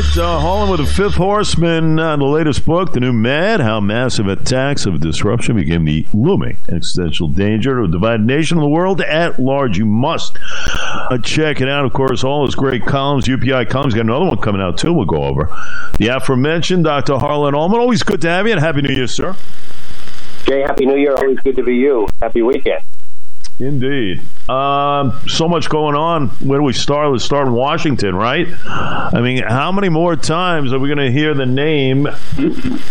right, uh, Harlan with the Fifth Horseman, uh, the latest book, the new Mad, How Massive Attacks of Disruption Became the Looming Existential Danger to a Divided Nation the World at Large. You must uh, check it out. Of course, all his great columns, UPI columns. Got another one coming out, too, we'll go over. The aforementioned Dr. Harlan Ullman. Always good to have you, and Happy New Year, sir. Jay, Happy New Year. Always good to be you. Happy weekend. Indeed. Um, so much going on. Where do we start? Let's start in Washington, right? I mean, how many more times are we going to hear the name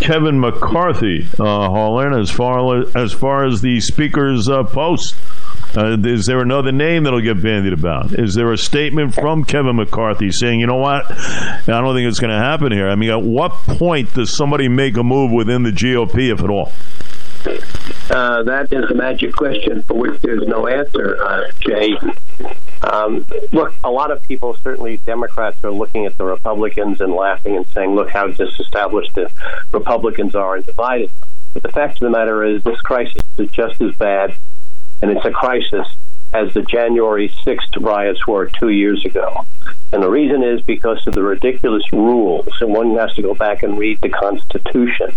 Kevin McCarthy, uh, Harlan, as far as far as the speaker's uh, post? Uh, is there another name that'll get bandied about? Is there a statement from Kevin McCarthy saying, you know what, I don't think it's going to happen here? I mean, at what point does somebody make a move within the GOP, if at all? Uh, that is a magic question for which there's no answer, uh, Jay. Um, look, a lot of people, certainly Democrats, are looking at the Republicans and laughing and saying, look how disestablished the Republicans are and divided. But the fact of the matter is, this crisis is just as bad, and it's a crisis as the January 6th riots were two years ago. And the reason is because of the ridiculous rules, and one has to go back and read the Constitution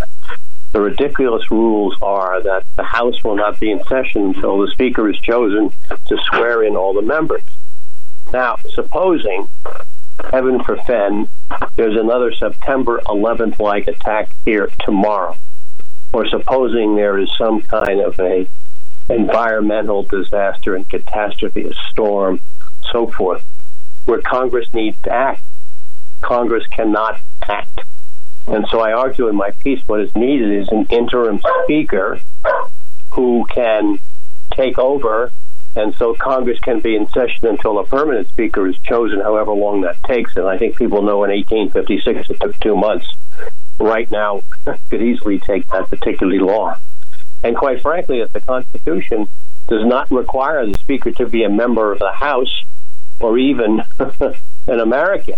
the ridiculous rules are that the House will not be in session until the Speaker is chosen to swear in all the members. Now, supposing, heaven forfend, there's another September 11th like attack here tomorrow, or supposing there is some kind of a environmental disaster and catastrophe, a storm, so forth, where Congress needs to act. Congress cannot act. And so I argue in my piece what is needed is an interim speaker who can take over, and so Congress can be in session until a permanent speaker is chosen, however long that takes. And I think people know in 1856 it took two months. Right now, it could easily take that particularly long. And quite frankly, if the Constitution does not require the speaker to be a member of the House or even an American,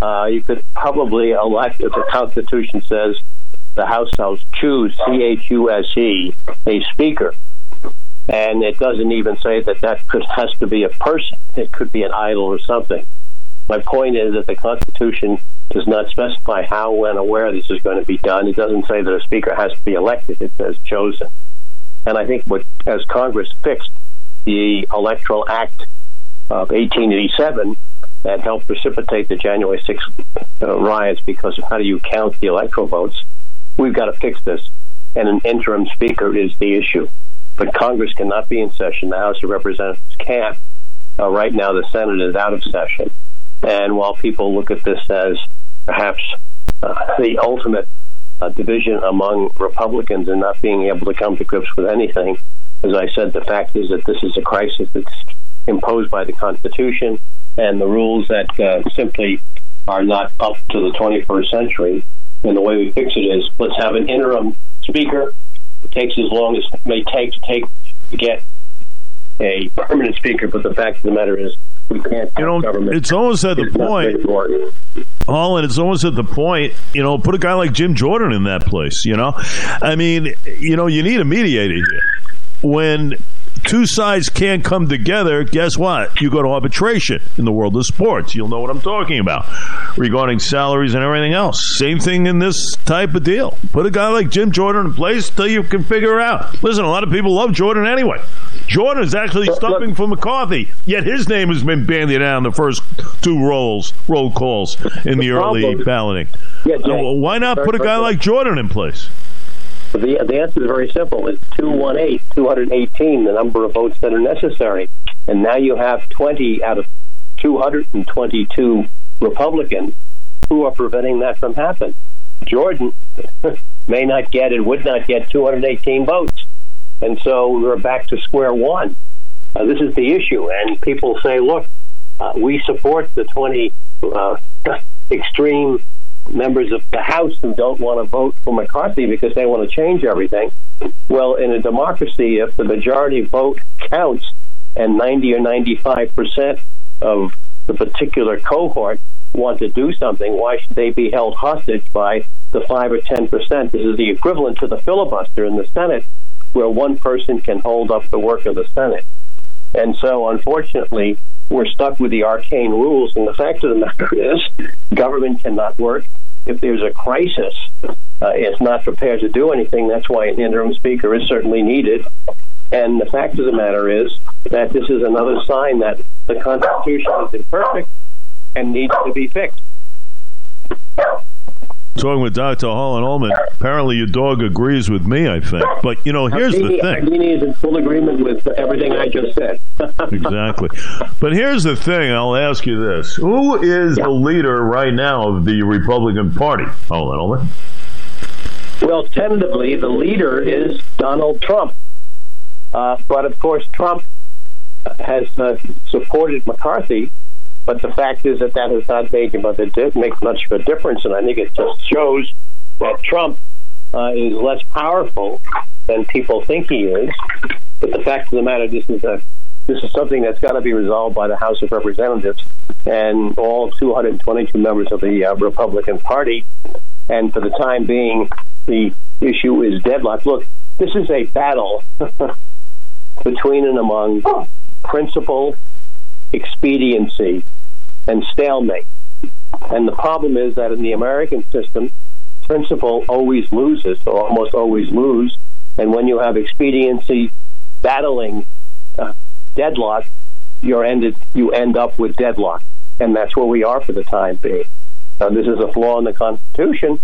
uh, you could probably elect, if the Constitution says the House shall choose C H U S E a speaker, and it doesn't even say that that has to be a person. It could be an idol or something. My point is that the Constitution does not specify how, when, or where this is going to be done. It doesn't say that a speaker has to be elected. It says chosen. And I think what as Congress fixed the Electoral Act of 1887 that helped precipitate the January 6th uh, riots because of how do you count the electoral votes. We've got to fix this, and an interim speaker is the issue. But Congress cannot be in session. The House of Representatives can't. Uh, right now, the Senate is out of session. And while people look at this as perhaps uh, the ultimate uh, division among Republicans and not being able to come to grips with anything, as I said, the fact is that this is a crisis that's imposed by the Constitution and the rules that uh, simply are not up to the 21st century. And the way we fix it is let's have an interim speaker. It takes as long as it may take to take to get a permanent speaker, but the fact of the matter is we can't. You know, it's almost at the point. Harlan, it's almost at the point. You know, put a guy like Jim Jordan in that place. You know, I mean, you know, you need a mediator here. When two sides can't come together, guess what? You go to arbitration in the world of sports. You'll know what I'm talking about regarding salaries and everything else. Same thing in this type of deal. Put a guy like Jim Jordan in place till you can figure it out. Listen, a lot of people love Jordan anyway. Jordan is actually stumping for McCarthy, yet his name has been bandied out in the first two rolls, roll calls in the, the early balloting. Yeah, so why not put a guy like Jordan in place? The, the answer is very simple. It's 218, 218, the number of votes that are necessary. And now you have 20 out of 222 Republicans who are preventing that from happening. Jordan may not get and would not get 218 votes. And so we're back to square one. Uh, this is the issue. And people say, look, uh, we support the 20 uh, extreme members of the House who don't want to vote for McCarthy because they want to change everything. Well, in a democracy, if the majority vote counts and 90 or 95 percent of the particular cohort want to do something, why should they be held hostage by the 5 or 10 percent? This is the equivalent to the filibuster in the Senate, where one person can hold up the work of the Senate. And so, unfortunately, we're stuck with the arcane rules. And the fact of the matter is, government cannot work. If there's a crisis, uh, it's not prepared to do anything. That's why an interim speaker is certainly needed. And the fact of the matter is that this is another sign that the Constitution is imperfect and needs to be fixed. Talking with Dr. Harlan Ullman, apparently your dog agrees with me, I think. But, you know, here's the thing. Ardini is in full agreement with everything I just said. exactly. But here's the thing. I'll ask you this. Who is yeah. the leader right now of the Republican Party? Harlan Ullman. Well, tentatively, the leader is Donald Trump. Uh, but, of course, Trump has uh, supported McCarthy but the fact is that that has not made, much of a difference, and I think it just shows that Trump uh, is less powerful than people think he is. But the fact of the matter, this is a this is something that's got to be resolved by the House of Representatives and all 222 members of the uh, Republican Party. And for the time being, the issue is deadlocked. Look, this is a battle between and among principle, expediency, and stalemate. And the problem is that in the American system, principle always loses, or almost always lose. And when you have expediency battling uh, deadlock, you're ended, you end up with deadlock. And that's where we are for the time being. Now, this is a flaw in the Constitution,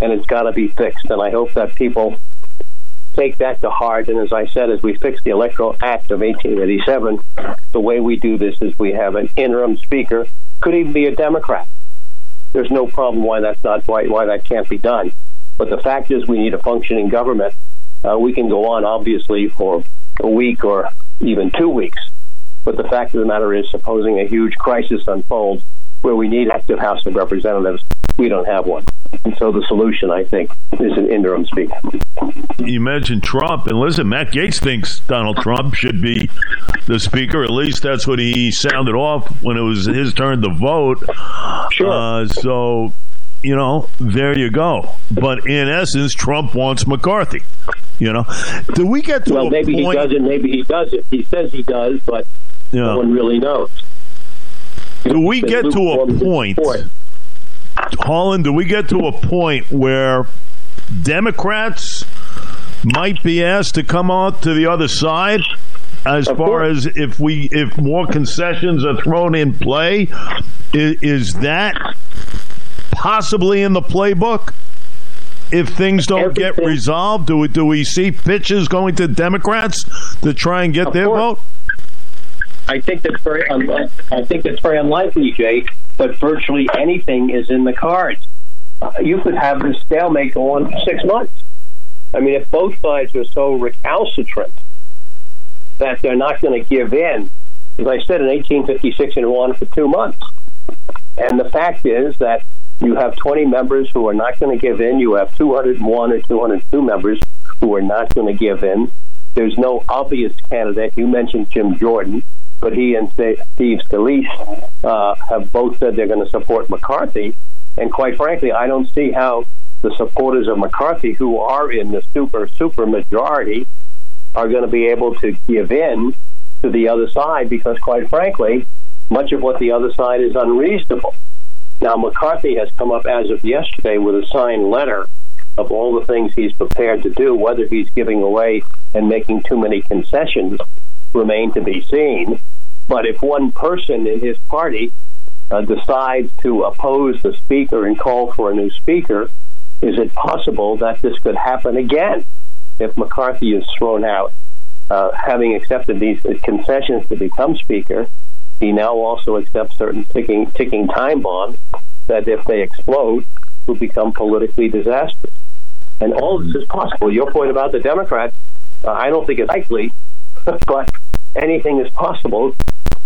and it's got to be fixed. And I hope that people take that to heart. And as I said, as we fix the Electoral Act of 1887, the way we do this is we have an interim speaker, could even be a Democrat. There's no problem why that's not why, why that can't be done. But the fact is, we need a functioning government. Uh, we can go on, obviously, for a week or even two weeks. But the fact of the matter is, supposing a huge crisis unfolds where we need active House of Representatives, we don't have one. And so the solution, I think, is an interim speaker. You mentioned Trump, and listen, Matt Gaetz thinks Donald Trump should be the speaker. At least that's what he sounded off when it was his turn to vote. Sure. Uh, so, you know, there you go. But in essence, Trump wants McCarthy. You know, do we get to well? maybe point... he doesn't. Maybe he doesn't. He says he does, but yeah. no one really knows. Do we get to a point? Harlan, do we get to a point where Democrats might be asked to come out to the other side as of far course. as if we if more concessions are thrown in play is, is that possibly in the playbook if things don't Everything. get resolved do we do we see pitches going to democrats to try and get of their course. vote I think that's very I think that's very unlikely, Jay. But virtually anything is in the cards. Uh, you could have this stalemate go on for six months. I mean, if both sides are so recalcitrant that they're not going to give in, as I said in 1856 and one for two months. And the fact is that you have 20 members who are not going to give in. You have 201 or 202 members who are not going to give in. There's no obvious candidate. You mentioned Jim Jordan but he and Steve Scalise uh, have both said they're going to support McCarthy. And quite frankly, I don't see how the supporters of McCarthy, who are in the super, super majority, are going to be able to give in to the other side because, quite frankly, much of what the other side is unreasonable. Now, McCarthy has come up as of yesterday with a signed letter of all the things he's prepared to do, whether he's giving away and making too many concessions remain to be seen. But if one person in his party uh, decides to oppose the speaker and call for a new speaker, is it possible that this could happen again if McCarthy is thrown out? Uh, having accepted these concessions to become speaker, he now also accepts certain ticking, ticking time bombs that, if they explode, will become politically disastrous. And all this is possible. Your point about the Democrats, uh, I don't think it's likely, but anything is possible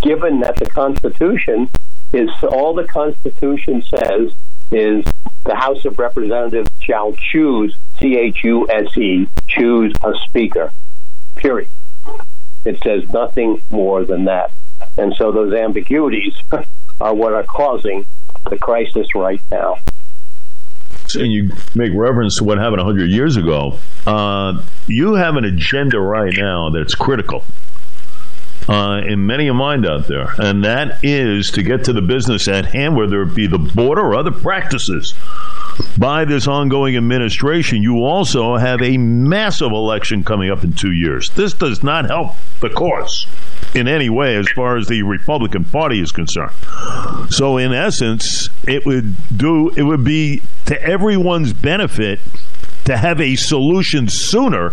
given that the Constitution is all the Constitution says is the House of Representatives shall choose C H U S E choose a speaker. Period. It says nothing more than that. And so those ambiguities are what are causing the crisis right now. And you make reference to what happened 100 years ago. Uh, you have an agenda right now that's critical uh, in many a mind out there, and that is to get to the business at hand, whether it be the border or other practices. By this ongoing administration, you also have a massive election coming up in two years. This does not help the cause in any way as far as the Republican Party is concerned. So, in essence, it would do it would be to everyone's benefit to have a solution sooner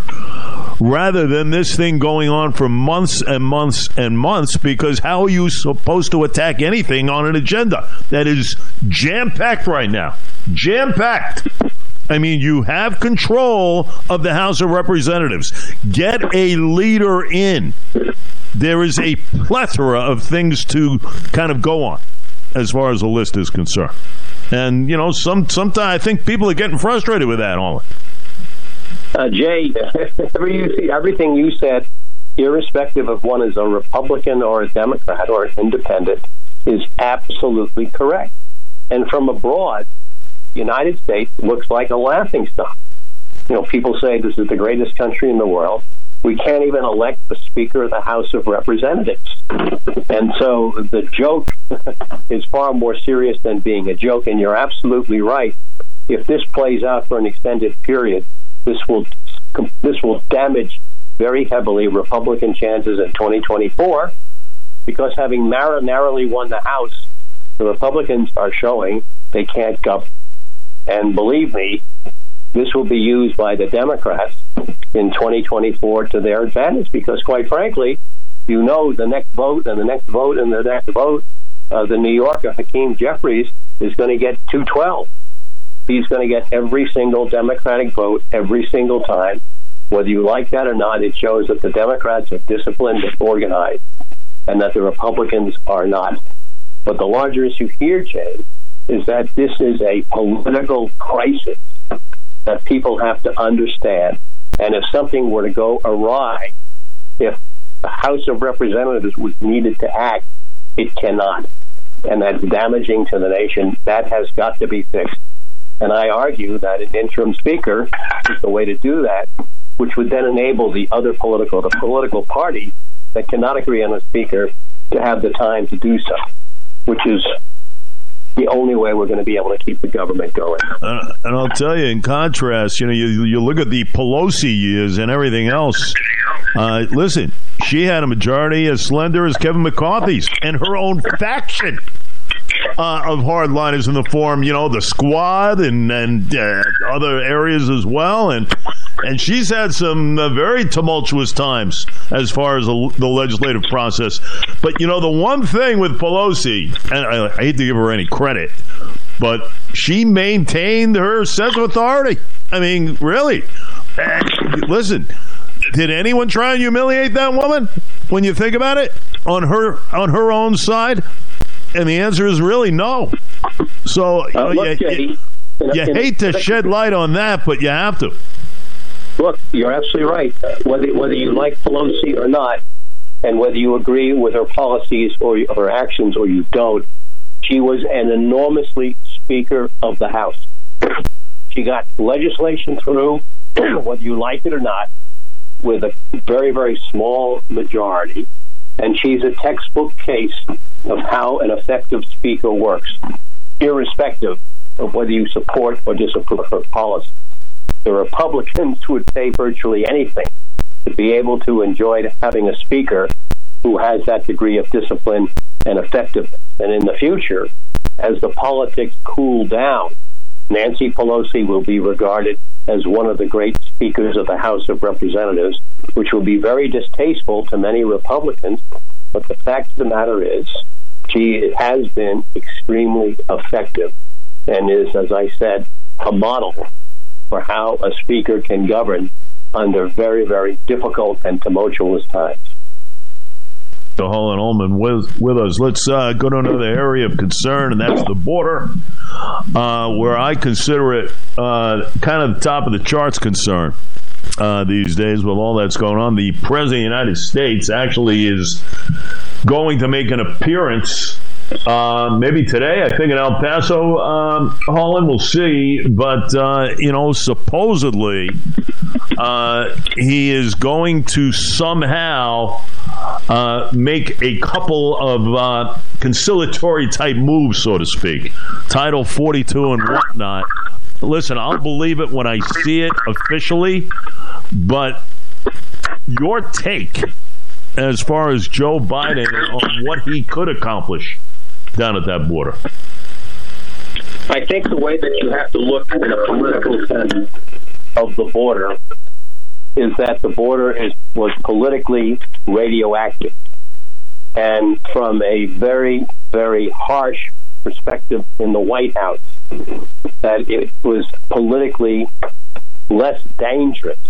rather than this thing going on for months and months and months because how are you supposed to attack anything on an agenda that is jam packed right now? Jam packed. I mean, you have control of the House of Representatives. Get a leader in. There is a plethora of things to kind of go on as far as the list is concerned. And, you know, some sometimes I think people are getting frustrated with that, Harlan. Uh, Jay, everything you said, irrespective of one is a Republican or a Democrat or an independent, is absolutely correct. And from abroad, the United States looks like a laughing stock. You know, people say this is the greatest country in the world. We can't even elect the Speaker of the House of Representatives. And so the joke is far more serious than being a joke. And you're absolutely right. If this plays out for an extended period, this will this will damage very heavily Republican chances in 2024 because having narrowly won the House, the Republicans are showing they can't govern. And believe me, this will be used by the Democrats in 2024 to their advantage because, quite frankly, you know the next vote and the next vote and the next vote, uh, the New Yorker Hakeem Jeffries is going to get 212 he's going to get every single Democratic vote every single time. Whether you like that or not, it shows that the Democrats are disciplined and organized and that the Republicans are not. But the larger issue here, Jay, is that this is a political crisis that people have to understand. And if something were to go awry, if the House of Representatives was needed to act, it cannot. And that's damaging to the nation. That has got to be fixed. And I argue that an interim speaker is the way to do that, which would then enable the other political, the political party that cannot agree on a speaker to have the time to do so, which is the only way we're going to be able to keep the government going. Uh, and I'll tell you, in contrast, you know, you, you look at the Pelosi years and everything else. Uh, listen, she had a majority as slender as Kevin McCarthy's and her own faction uh, of hardliners in the form, you know, the squad and and uh, other areas as well, and and she's had some uh, very tumultuous times as far as the, the, legislative process. But you know, the one thing with Pelosi, and I, I hate to give her any credit, but she maintained her sense of authority. I mean, really, listen. Did anyone try and humiliate that woman? When you think about it, on her on her own side, and the answer is really no. So you, uh, know, look, you, you, you hate to shed light on that, but you have to. Look, you're absolutely right. Whether whether you like Pelosi or not, and whether you agree with her policies or her actions or you don't, she was an enormously Speaker of the House. She got legislation through, whether you like it or not, with a very very small majority and she's a textbook case of how an effective speaker works, irrespective of whether you support or disapprove of her policy. The Republicans would pay virtually anything to be able to enjoy having a speaker who has that degree of discipline and effectiveness. And in the future, as the politics cool down, Nancy Pelosi will be regarded as one of the great speakers of the House of Representatives, which will be very distasteful to many Republicans. But the fact of the matter is, she has been extremely effective and is, as I said, a model for how a speaker can govern under very, very difficult and tumultuous times. So Harlan Ullman with with us. Let's uh, go to another area of concern, and that's the border, uh, where I consider it uh, kind of the top of the charts concern uh, these days with all that's going on. The president of the United States actually is going to make an appearance Uh, maybe today. I think in El Paso, um, Harlan. We'll see. But uh, you know, supposedly uh, he is going to somehow uh, make a couple of uh, conciliatory type moves, so to speak. Title 42 and whatnot. Listen, I'll believe it when I see it officially, but your take as far as Joe Biden on what he could accomplish down at that border? I think the way that you have to look in a political sense of the border is that the border is was politically radioactive. And from a very, very harsh perspective in the White House, that it was politically less dangerous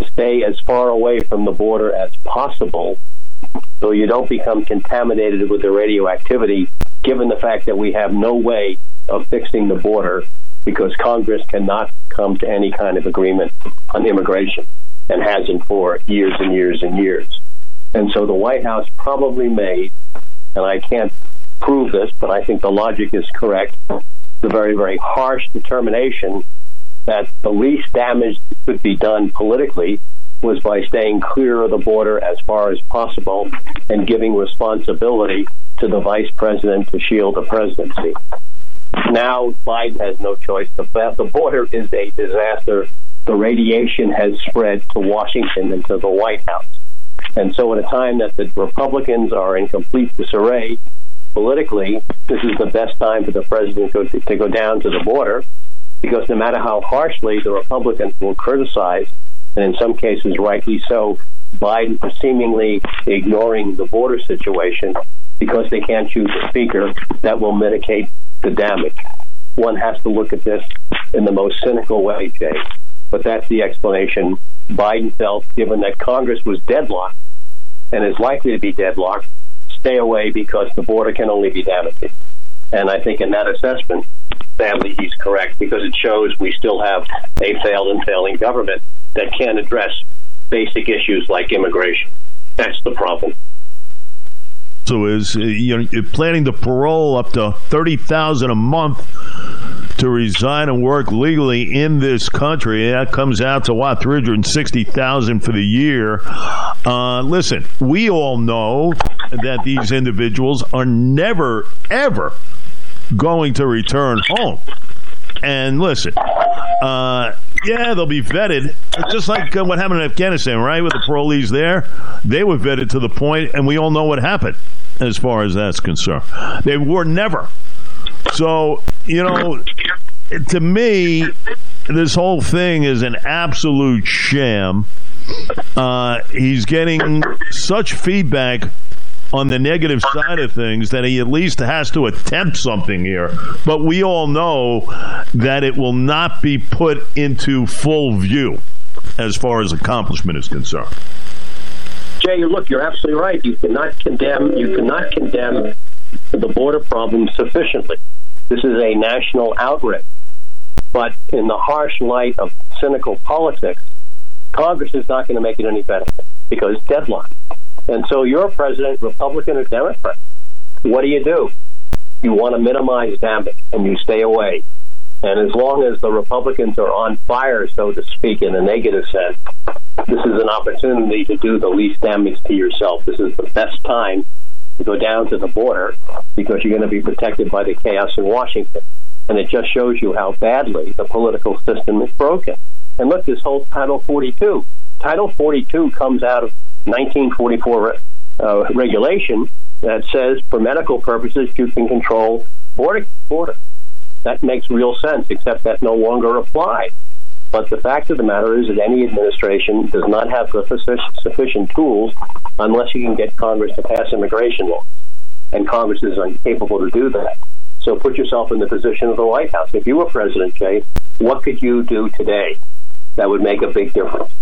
to stay as far away from the border as possible so you don't become contaminated with the radioactivity, given the fact that we have no way of fixing the border because Congress cannot come to any kind of agreement on immigration and hasn't for years and years and years. And so the White House probably made, and I can't prove this, but I think the logic is correct, the very, very harsh determination that the least damage could be done politically was by staying clear of the border as far as possible and giving responsibility to the vice president to shield the presidency. Now Biden has no choice. The, the border is a disaster. The radiation has spread to Washington and to the White House. And so, at a time that the Republicans are in complete disarray politically, this is the best time for the president to, to go down to the border because no matter how harshly the Republicans will criticize and in some cases rightly so, Biden seemingly ignoring the border situation because they can't choose a speaker that will mitigate the damage. One has to look at this in the most cynical way, Jay. But that's the explanation Biden felt, given that Congress was deadlocked and is likely to be deadlocked, stay away because the border can only be damaged. And I think in that assessment, sadly, he's correct because it shows we still have a failed and failing government that can't address basic issues like immigration. That's the problem. So is uh, you know planning to parole up to thirty thousand a month to resign and work legally in this country. That comes out to what three hundred sixty thousand for the year. Uh, listen, we all know that these individuals are never ever going to return home. And listen, uh, yeah, they'll be vetted. It's just like uh, what happened in Afghanistan, right? With the parolees there, they were vetted to the point, and we all know what happened as far as that's concerned. They were never. So, you know, to me, this whole thing is an absolute sham. Uh, he's getting such feedback on the negative side of things that he at least has to attempt something here. But we all know that it will not be put into full view as far as accomplishment is concerned. Jay, look, you're absolutely right. You cannot condemn you cannot condemn the border problem sufficiently. This is a national outrage. But in the harsh light of cynical politics, Congress is not going to make it any better because deadline. And so you're a president, Republican or Democrat. What do you do? You want to minimize damage and you stay away. And as long as the Republicans are on fire, so to speak, in a negative sense, this is an opportunity to do the least damage to yourself. This is the best time to go down to the border because you're going to be protected by the chaos in Washington. And it just shows you how badly the political system is broken. And look, this whole Title 42. Title 42 comes out of 1944 uh, regulation that says for medical purposes you can control border border. That makes real sense, except that no longer applies. But the fact of the matter is that any administration does not have sufficient tools unless you can get Congress to pass immigration laws. And Congress is incapable to do that. So put yourself in the position of the White House. If you were President Jay, what could you do today that would make a big difference?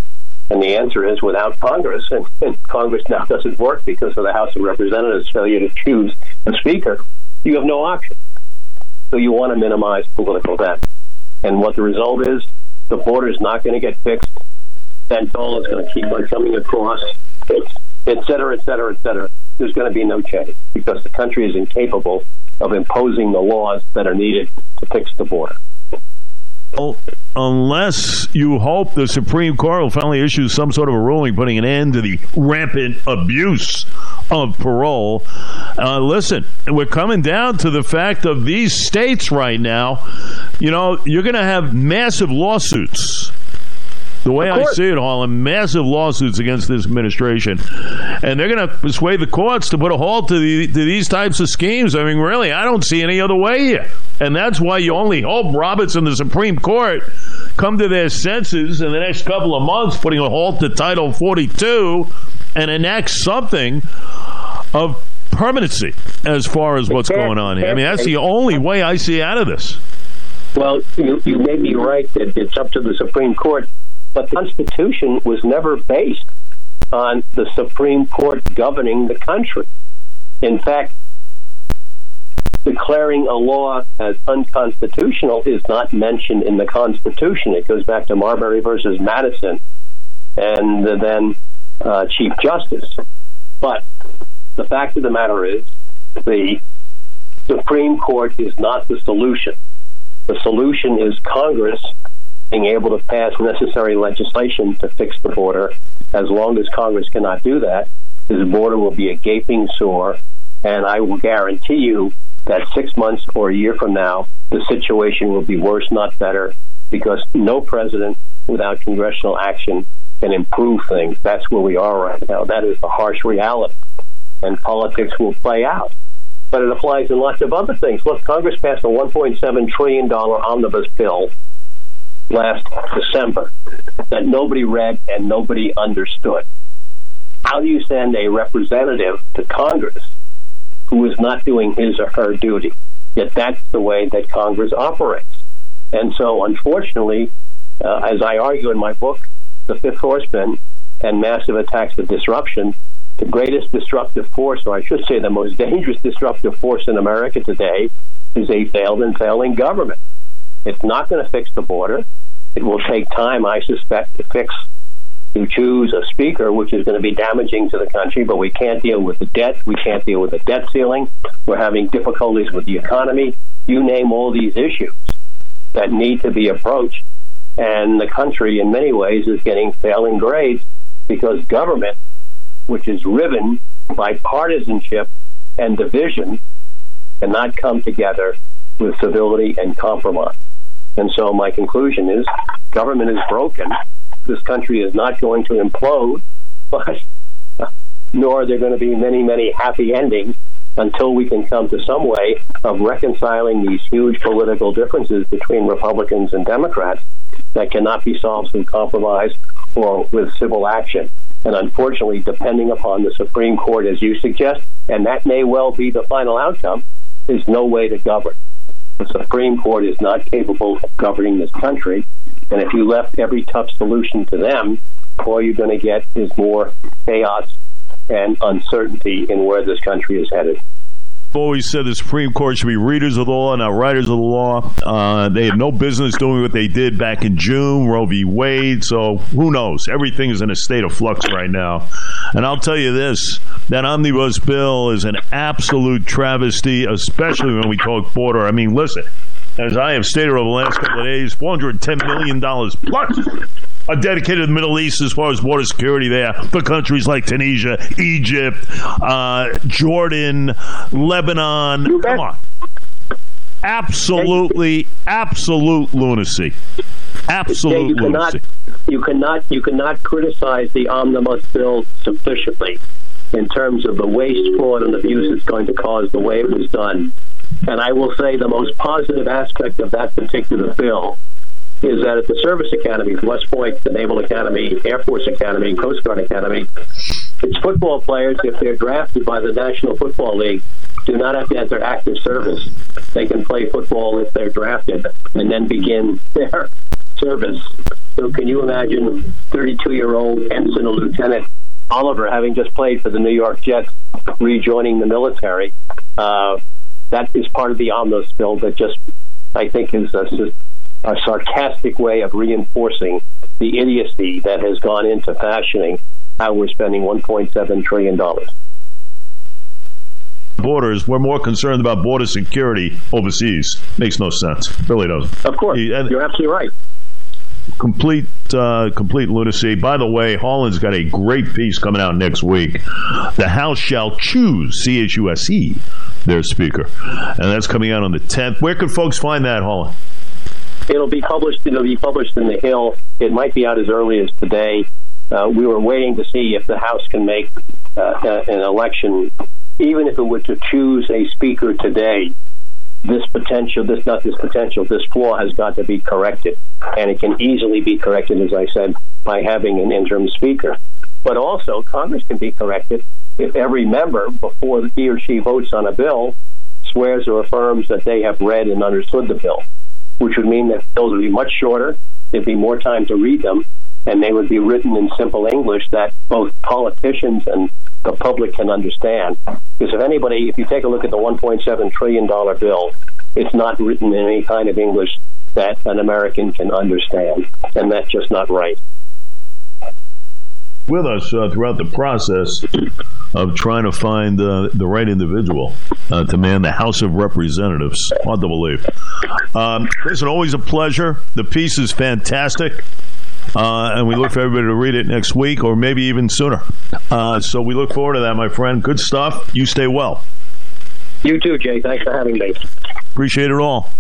And the answer is without Congress, and, and, Congress now doesn't work because of the House of Representatives' failure to choose a speaker, you have no option. So you want to minimize political damage. And what the result is, the border is not going to get fixed. Fentanyl is going to keep on coming across, et cetera, et cetera, et cetera. there's going to be no change because the country is incapable of imposing the laws that are needed to fix the border. Well, unless you hope the Supreme Court will finally issue some sort of a ruling putting an end to the rampant abuse of parole. Uh, listen, we're coming down to the fact of these states right now. You know, you're going to have massive lawsuits the way I see it, Harlan, massive lawsuits against this administration, and they're going to persuade the courts to put a halt to, the, to these types of schemes. I mean, really, I don't see any other way here, and that's why you only hope Roberts and the Supreme Court come to their senses in the next couple of months, putting a halt to Title 42 and enact something of permanency as far as what's going on here. I mean, that's the only way I see out of this. Well, you, you may be right that it's up to the Supreme Court but the Constitution was never based on the Supreme Court governing the country. In fact, declaring a law as unconstitutional is not mentioned in the Constitution. It goes back to Marbury versus Madison and then uh, Chief Justice. But the fact of the matter is, the Supreme Court is not the solution. The solution is Congress being able to pass necessary legislation to fix the border. As long as Congress cannot do that, this border will be a gaping sore. And I will guarantee you that six months or a year from now, the situation will be worse, not better, because no president without congressional action can improve things. That's where we are right now. That is the harsh reality. And politics will play out. But it applies in lots of other things. Look, Congress passed a $1.7 trillion omnibus bill last December that nobody read and nobody understood. How do you send a representative to Congress who is not doing his or her duty? Yet that's the way that Congress operates. And so, unfortunately, uh, as I argue in my book, The Fifth Horseman and Massive Attacks of Disruption, the greatest disruptive force, or I should say the most dangerous disruptive force in America today, is a failed and failing government. It's not going to fix the border. It will take time, I suspect, to fix, to choose a speaker, which is going to be damaging to the country, but we can't deal with the debt. We can't deal with the debt ceiling. We're having difficulties with the economy. You name all these issues that need to be approached. And the country, in many ways, is getting failing grades because government, which is riven by partisanship and division, cannot come together with civility and compromise. And so my conclusion is government is broken. This country is not going to implode, but uh, nor are there going to be many, many happy endings until we can come to some way of reconciling these huge political differences between Republicans and Democrats that cannot be solved through compromise or with civil action. And unfortunately, depending upon the Supreme Court, as you suggest, and that may well be the final outcome, is no way to govern. The Supreme Court is not capable of governing this country. And if you left every tough solution to them, all you're going to get is more chaos and uncertainty in where this country is headed always said the Supreme Court should be readers of the law, not writers of the law. Uh, they had no business doing what they did back in June, Roe v. Wade. So who knows? Everything is in a state of flux right now. And I'll tell you this that omnibus bill is an absolute travesty, especially when we talk border. I mean, listen, as I have stated over the last couple of days, $410 million plus are dedicated to the Middle East as far as border security there for countries like Tunisia, Egypt, uh, Jordan, Lebanon. Come on. Absolutely, absolute lunacy. Absolute yeah, you lunacy. Cannot, you cannot, you cannot criticize the omnibus bill sufficiently in terms of the waste, fraud, and abuse it's going to cause the way it was done. And I will say the most positive aspect of that particular bill is that at the service academies, West Point, the Naval Academy, Air Force Academy, Coast Guard Academy, its football players, if they're drafted by the National Football League, do not have to enter active service. They can play football if they're drafted and then begin their service. So can you imagine 32-year-old ensign or lieutenant Oliver having just played for the New York Jets rejoining the military? Uh, that is part of the omnibus bill that just I think is uh, a sarcastic way of reinforcing the idiocy that has gone into fashioning how we're spending $1.7 trillion. borders, we're more concerned about border security overseas. Makes no sense. Really doesn't. Of course, and, you're absolutely right. Complete, uh, complete lunacy. By the way, Harlan's got a great piece coming out next week. The House shall choose C H U S E, their speaker, and that's coming out on the 10th. Where can folks find that, Harlan? It'll be published. It'll be published in the Hill. It might be out as early as today. Uh, we were waiting to see if the House can make uh, an election, even if it were to choose a speaker today. This potential, this not this potential, this flaw has got to be corrected, and it can easily be corrected, as I said, by having an interim speaker. But also, Congress can be corrected if every member, before he or she votes on a bill, swears or affirms that they have read and understood the bill which would mean that bills would be much shorter. There'd be more time to read them, and they would be written in simple English that both politicians and the public can understand. Because if anybody, if you take a look at the 1.7 trillion dollar bill, it's not written in any kind of English that an American can understand, and that's just not right with us uh, throughout the process of trying to find uh, the right individual uh, to man the House of Representatives. Hard to believe. Um, listen, always a pleasure. The piece is fantastic. Uh, and we look for everybody to read it next week or maybe even sooner. Uh, so we look forward to that, my friend. Good stuff. You stay well. You too, Jay. Thanks for having me. Appreciate it all.